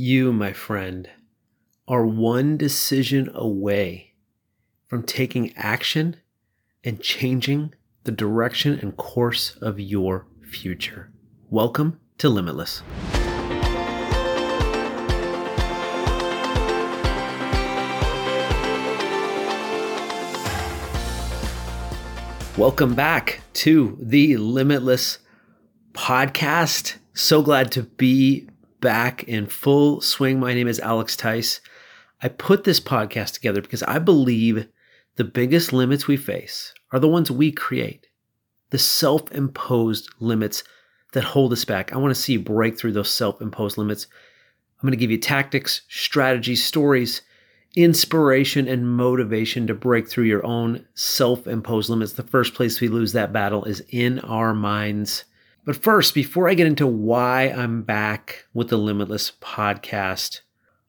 You, my friend, are one decision away from taking action and changing the direction and course of your future. Welcome to Limitless. Welcome back to the Limitless podcast. So glad to be back in full swing. My name is Alex Tice. I put this podcast together because I believe the biggest limits we face are the ones we create, the self imposed limits that hold us back. I want to see you break through those self imposed limits. I'm going to give you tactics, strategies, stories inspiration and motivation to break through your own self imposed limits. The first place we lose that battle is in our minds. But first, before I get into why I'm back with the Limitless podcast,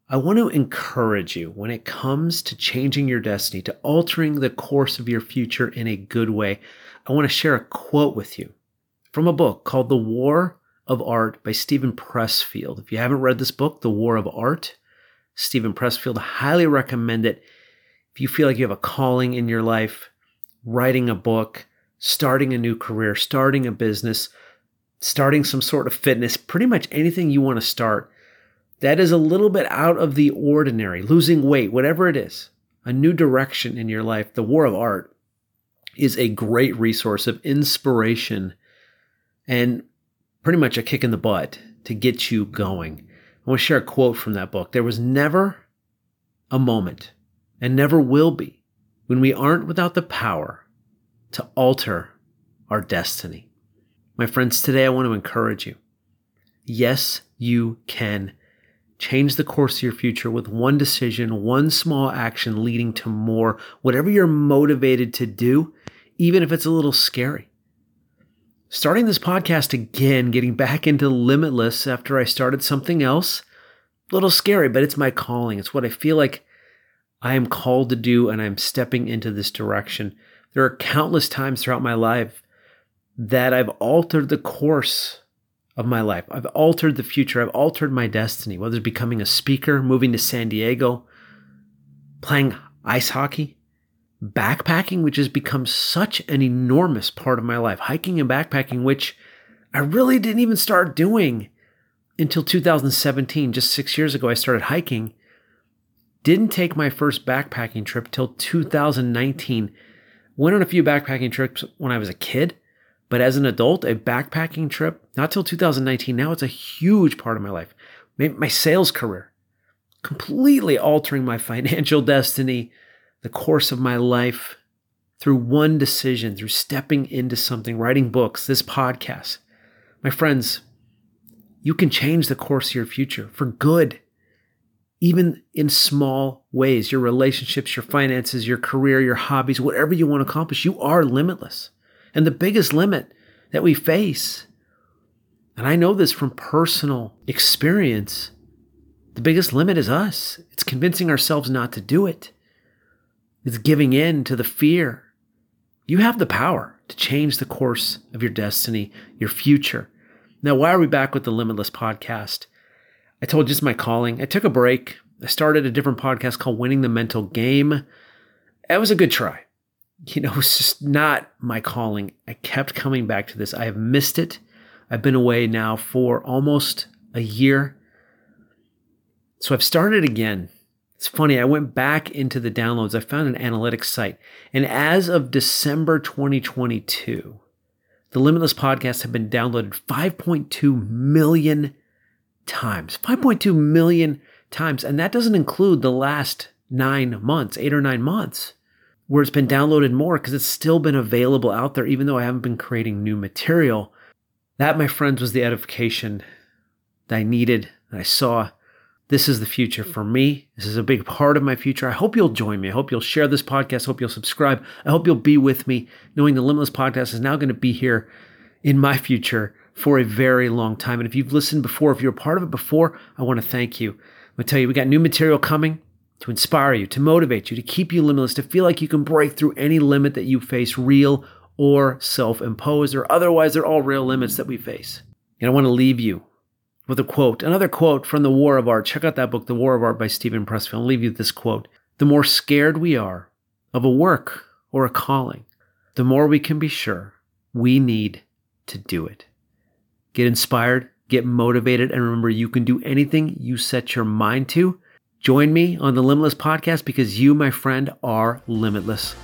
I want to encourage you when it comes to changing your destiny, to altering the course of your future in a good way. I want to share a quote with you from a book called The War of Art by Steven Pressfield. If you haven't read this book, The War of Art, Steven Pressfield. Highly recommend it. If you feel like you have a calling in your life, writing a book, starting a new career, starting a business, starting some sort of fitness, pretty much anything you want to start that is a little bit out of the ordinary, losing weight, whatever it is, a new direction in your life, the War of Art is a great resource of inspiration and pretty much a kick in the butt to get you going. I want to share a quote from that book. There was never a moment, and never will be, when we aren't without the power to alter our destiny. My friends, today I want to encourage you. Yes, you can change the course of your future with one decision, one small action leading to more, whatever you're motivated to do, even if it's a little scary. Starting this podcast again, getting back into Limitless after I started something else, a little scary, but it's my calling. It's what I feel like I am called to do, and I'm stepping into this direction. There are countless times throughout my life that I've altered the course of my life. I've altered the future. I've altered my destiny, whether it's becoming a speaker, moving to San Diego, playing ice hockey, backpacking, which has become such an enormous part of my life, hiking and backpacking, which I really didn't even start doing until 2017. Just six years ago, I started hiking. Didn't take my first backpacking trip till 2019. Went on a few backpacking trips when I was a kid, but as an adult, a backpacking trip, not till 2019. Now it's a huge part of my life. My sales career, completely altering my financial destiny, the course of my life through one decision, through stepping into something, writing books, this podcast. My friends, you can change the course of your future for good, even in small ways. Your relationships, your finances, your career, your hobbies, whatever you want to accomplish, you are limitless. And the biggest limit that we face, and I know this from personal experience, the biggest limit is us. It's convincing ourselves not to do it. It's giving in to the fear. You have the power to change the course of your destiny, your future. Now, why are we back with the Limitless podcast? I told you my calling. I took a break. I started a different podcast called Winning the Mental Game. That was a good try. You know, it's just not my calling. I kept coming back to this. I have missed it. I've been away now for almost a year. So I've started again it's funny, I went back into the downloads. I found an analytics site. And as of December 2022, the Limitless podcast have been downloaded 5.2 million times. 5.2 million times. And that doesn't include the last nine months, eight or nine months, where it's been downloaded more because it's still been available out there, even though I haven't been creating new material. That, my friends, was the edification that I needed, that I saw this is the future for me. This is a big part of my future. I hope you'll join me. I hope you'll share this podcast. I hope you'll subscribe. I hope you'll be with me, knowing the Limitless Podcast is now going to be here in my future for a very long time. And if you've listened before, if you're a part of it before, I want to thank you. I'm going to tell you, we got new material coming to inspire you, to motivate you, to keep you limitless, to feel like you can break through any limit that you face, real or self imposed, or otherwise, they're all real limits that we face. And I want to leave you with a quote, another quote from The War of Art. Check out that book, The War of Art by Steven Pressfield. I'll leave you with this quote. The more scared we are of a work or a calling, the more we can be sure we need to do it. Get inspired, get motivated, and remember you can do anything you set your mind to. Join me on the Limitless podcast because you, my friend, are limitless.